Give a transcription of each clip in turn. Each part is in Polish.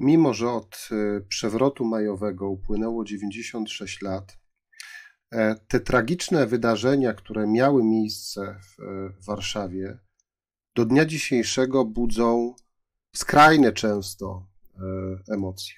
mimo że od przewrotu majowego upłynęło 96 lat, te tragiczne wydarzenia, które miały miejsce w Warszawie, do dnia dzisiejszego budzą skrajne często emocje.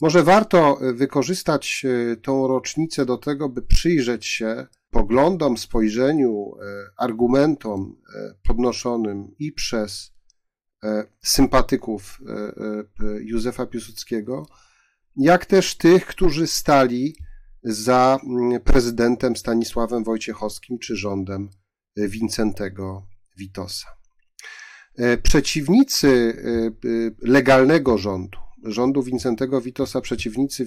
Może warto wykorzystać tą rocznicę do tego, by przyjrzeć się poglądom, spojrzeniu, e, argumentom e, podnoszonym i przez e, sympatyków Józefa Piłsudskiego, jak też tych, którzy stali za mm, prezydentem Stanisławem Wojciechowskim czy rządem Wincentego Witosa. Przeciwnicy legalnego rządu, rządu Wincentego Witosa, przeciwnicy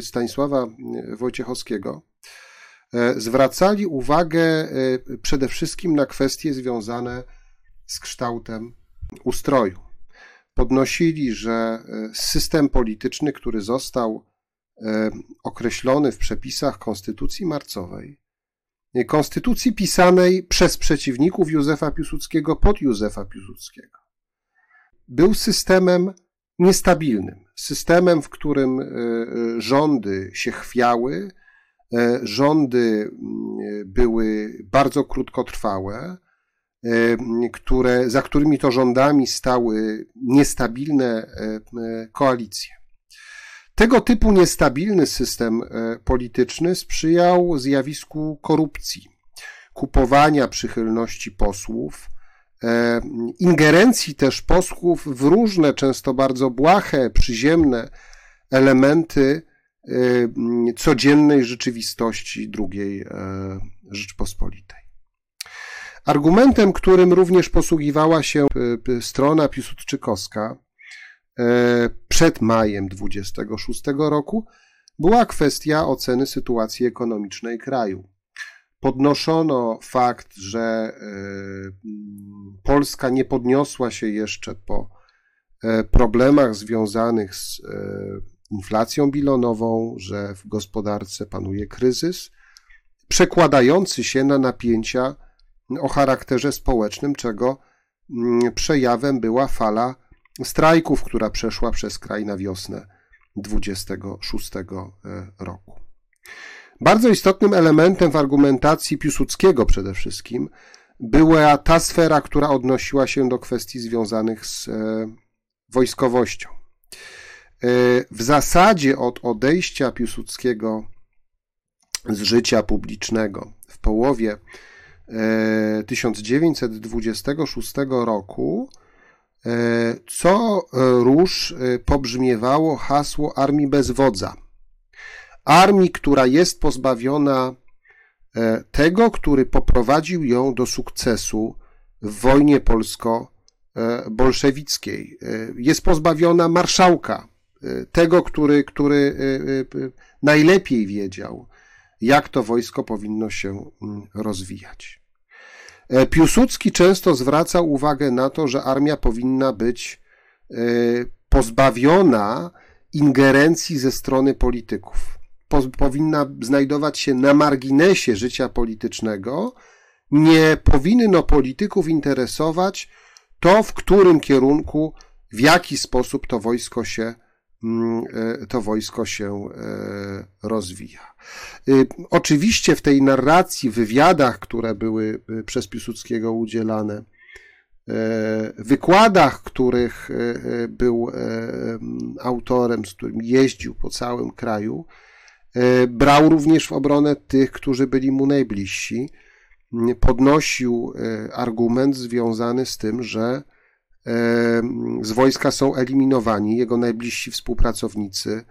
Stanisława Wojciechowskiego, E, zwracali uwagę e, przede wszystkim na kwestie związane z kształtem ustroju. Podnosili, że e, system polityczny, który został określony w przepisach Konstytucji Marcowej, konstytucji pisanej przez przeciwników Józefa Piłsudskiego pod Józefa Piłsudskiego, był systemem niestabilnym, systemem, w którym rządy się chwiały, E, rządy mm, były bardzo krótkotrwałe, e, które, za którymi to rządami stały niestabilne e, koalicje. Tego typu niestabilny system polityczny sprzyjał zjawisku korupcji, kupowania przychylności posłów, ingerencji też posłów w różne, często bardzo błahe, przyziemne elementy Y, codziennej rzeczywistości II Rzeczpospolitej. Argumentem, którym również posługiwała się e, strona Piłsudczykowska e, przed majem 26 roku, była kwestia oceny sytuacji ekonomicznej kraju. Podnoszono fakt, że Polska nie podniosła się jeszcze po problemach związanych z inflacją bilonową, że w gospodarce panuje kryzys, przekładający się na napięcia o charakterze społecznym, czego mm, przejawem była fala strajków, która przeszła przez kraj na wiosnę 26 e, roku. Bardzo istotnym elementem w argumentacji Piłsudskiego przede wszystkim była ta sfera, która odnosiła się do kwestii związanych z e, wojskowością. E, w zasadzie od odejścia Piłsudskiego z życia publicznego w połowie 1926 e, roku e, co róż pobrzmiewało hasło armii bez wodza. Armii, która jest pozbawiona tego, który poprowadził ją do sukcesu w wojnie polsko-bolszewickiej. Jest pozbawiona marszałka, tego, który, który najlepiej wiedział, jak to wojsko powinno się mm, rozwijać. E, Piłsudski często zwracał uwagę na to, że armia powinna być e, pozbawiona ingerencji ze strony polityków. Powinna znajdować się na marginesie życia politycznego. Nie powinno polityków interesować to, w którym kierunku, w jaki sposób to wojsko się to wojsko się e, rozwija. Y, oczywiście w tej narracji, wywiadach, które były przez Piłsudskiego udzielane, e, wykładach, których był autorem, z którym jeździł po całym kraju, brał również w obronę tych, którzy byli mu najbliżsi. Podnosił argument związany z tym, że z wojska są eliminowani jego najbliżsi współpracownicy,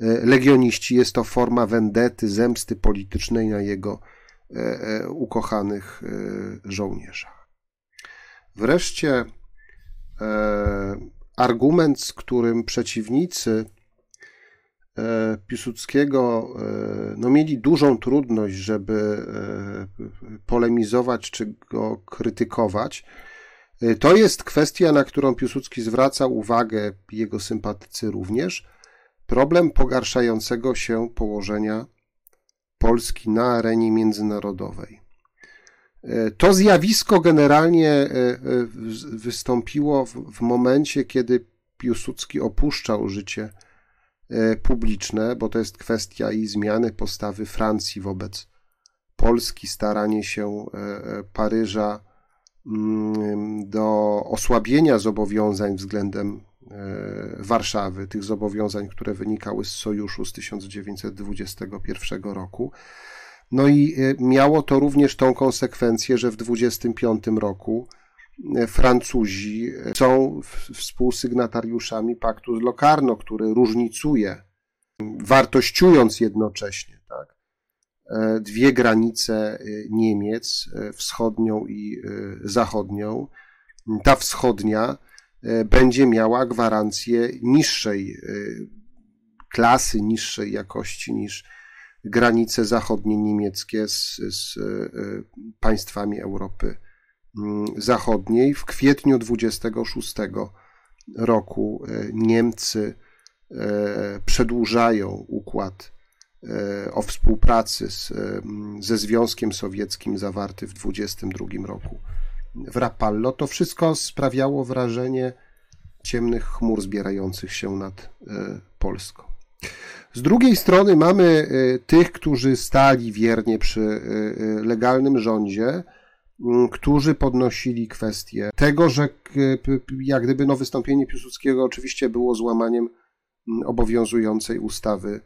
e, legioniści. Jest to forma wendety, zemsty politycznej na jego e, e, ukochanych żołnierzach. Wreszcie argument, z którym przeciwnicy Piłsudskiego no, mieli dużą trudność, żeby polemizować czy go krytykować, to jest kwestia, na którą Piłsudski zwraca uwagę, jego sympatycy również. Problem pogarszającego się położenia Polski na arenie międzynarodowej. Y, to zjawisko generalnie y, wystąpiło w momencie, kiedy Piłsudski opuszczał życie publiczne, bo to jest kwestia i zmiany postawy Francji wobec Polski, staranie się Paryża do osłabienia zobowiązań względem Warszawy, tych zobowiązań, które wynikały z sojuszu z 1921 roku. No i e, miało to również tą konsekwencję, że w 25 roku e, Francuzi e, są współsygnatariuszami paktu z Locarno, który różnicuje, wartościując jednocześnie dwie granice Niemiec, wschodnią i zachodnią. Ta wschodnia będzie miała gwarancję niższej klasy, niższej jakości niż granice zachodnie niemieckie z, z e, państwami Europy mm, Zachodniej. W kwietniu 26 roku e, Niemcy e, przedłużają układ o współpracy z, ze Związkiem Sowieckim zawarty w 22 roku w Rapallo. To wszystko sprawiało wrażenie ciemnych chmur zbierających się nad Polską. Z drugiej strony mamy tych, którzy stali wiernie przy legalnym rządzie, którzy podnosili kwestię tego, że jak gdyby no, wystąpienie Piłsudskiego oczywiście było złamaniem obowiązującej ustawy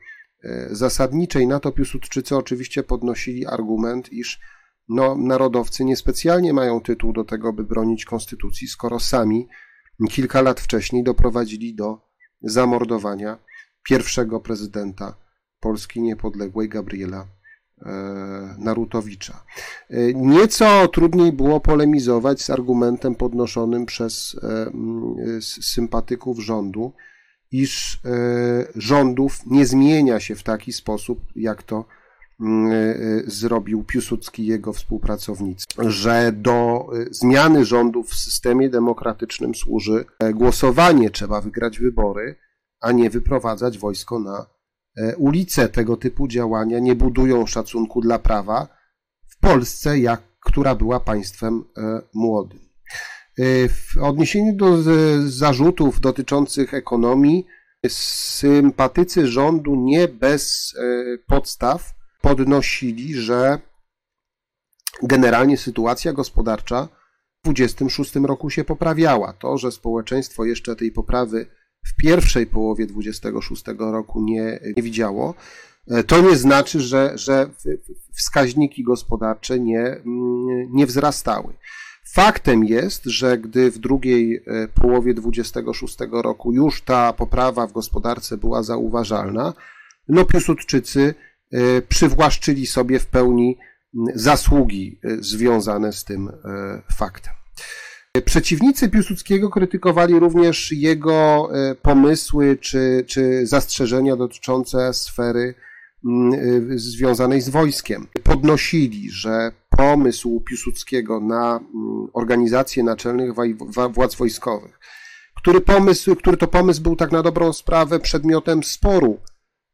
zasadniczej. Na to Piłsudczycy oczywiście podnosili argument, iż no, narodowcy niespecjalnie mają tytuł do tego, by bronić konstytucji, skoro sami kilka lat wcześniej doprowadzili do zamordowania pierwszego prezydenta Polski Niepodległej, Gabriela e, Narutowicza. E, nieco trudniej było polemizować z argumentem podnoszonym przez e, sympatyków rządu, iż rządów nie zmienia się w taki sposób, jak to zrobił Piłsudski i jego współpracownicy, że do zmiany rządów w systemie demokratycznym służy głosowanie, trzeba wygrać wybory, a nie wyprowadzać wojsko na e, ulice. Tego typu działania nie budują szacunku dla prawa w Polsce, jak, która była państwem e, młodym. E, w odniesieniu do zarzutów dotyczących ekonomii, sympatycy rządu nie bez podstaw podnosili, że generalnie sytuacja gospodarcza w 26 roku się poprawiała. To, że społeczeństwo jeszcze tej poprawy w pierwszej połowie 26 roku nie, nie widziało, e, to nie znaczy, że, że wskaźniki gospodarcze nie, mm, nie wzrastały. Faktem jest, że gdy w drugiej e, połowie 26 roku już ta poprawa w gospodarce była zauważalna, no Piłsudczycy e, przywłaszczyli sobie w pełni zasługi związane z tym faktem. Przeciwnicy Piłsudskiego krytykowali również jego e, pomysły czy, czy zastrzeżenia dotyczące sfery e, związanej z wojskiem. Podnosili, że pomysł Piłsudskiego na mm, organizację naczelnych władz wojskowych, który, pomysł, który to pomysł był tak na dobrą sprawę przedmiotem sporu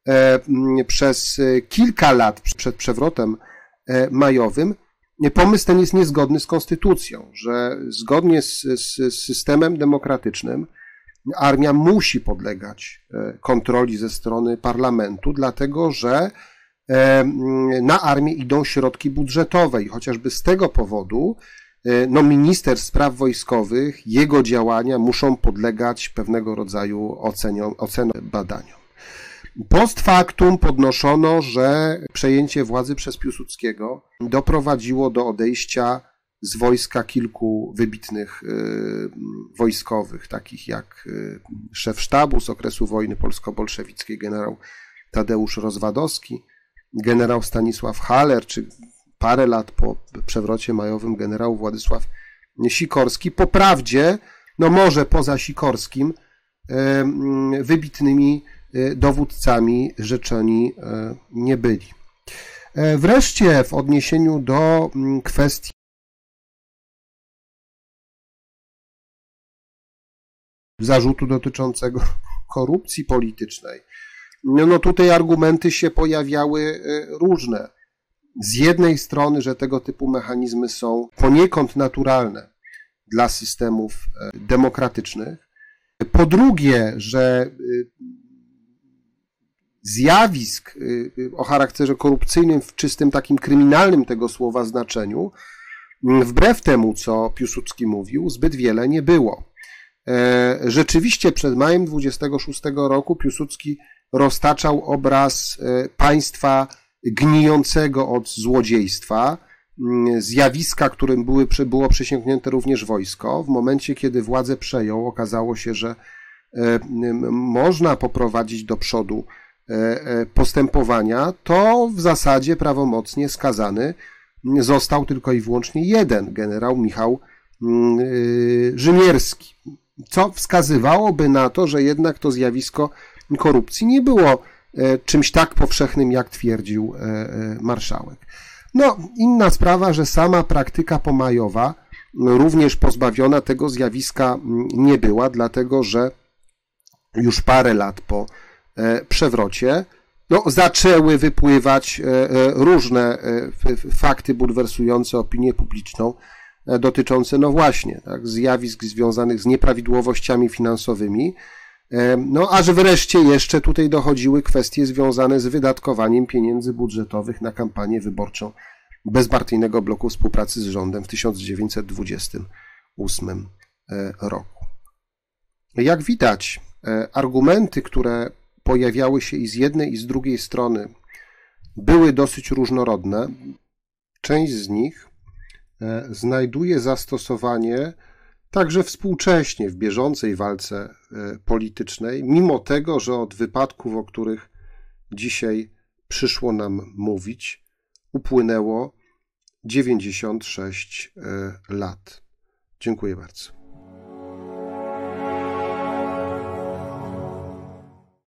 e, mm, przez kilka lat przed przewrotem majowym, pomysł ten jest niezgodny z konstytucją, że zgodnie z, z, z systemem demokratycznym armia musi podlegać e, kontroli ze strony parlamentu, dlatego że e, na armię idą środki budżetowe i chociażby z tego powodu e, no, minister spraw wojskowych, jego działania muszą podlegać pewnego rodzaju ocenom, badaniom. Post factum podnoszono, że przejęcie władzy przez Piłsudskiego doprowadziło do odejścia z wojska kilku wybitnych y, wojskowych, takich jak szef sztabu z okresu wojny polsko-bolszewickiej, generał Tadeusz Rozwadowski, generał Stanisław Haller, czy parę lat po przewrocie majowym generał Władysław Sikorski. Po prawdzie, no może poza Sikorskim, y, wybitnymi Y, dowódcami rzeczeni y, nie byli. E, wreszcie w odniesieniu do mm, kwestii zarzutu dotyczącego korupcji politycznej, no, no tutaj argumenty się pojawiały y, różne. Z jednej strony, że tego typu mechanizmy są poniekąd naturalne dla systemów e, demokratycznych, Po drugie, że zjawisk o charakterze korupcyjnym w czystym takim kryminalnym tego słowa znaczeniu, wbrew temu, co Piłsudski mówił, zbyt wiele nie było. E, rzeczywiście przed majem 26 roku Piłsudski roztaczał obraz e, państwa gnijącego od złodziejstwa, mm, zjawiska, którym były, było przesięgnięte również wojsko. W momencie, kiedy władzę przejął, okazało się, że e, można poprowadzić do przodu postępowania, to w zasadzie prawomocnie skazany został tylko i wyłącznie jeden, generał Michał Rzymierski co wskazywałoby na to, że jednak to zjawisko korupcji nie było e, czymś tak powszechnym, jak twierdził e, e, marszałek. No, inna sprawa, że sama praktyka pomajowa również pozbawiona tego zjawiska nie była, dlatego że już parę lat po przewrocie no, zaczęły wypływać różne fakty bulwersujące opinię publiczną dotyczące, no właśnie, tak, zjawisk związanych z nieprawidłowościami finansowymi, no aż wreszcie jeszcze tutaj dochodziły kwestie związane z wydatkowaniem pieniędzy budżetowych na kampanię wyborczą bezpartyjnego bloku współpracy z rządem w 1928 e, roku. Jak widać, argumenty, które pojawiały się i z jednej, i z drugiej strony, były dosyć różnorodne. Część z nich E, znajduje zastosowanie także współcześnie w bieżącej walce e, politycznej, mimo tego, że od wypadków, o których dzisiaj przyszło nam mówić, upłynęło 96 e, lat. Dziękuję bardzo.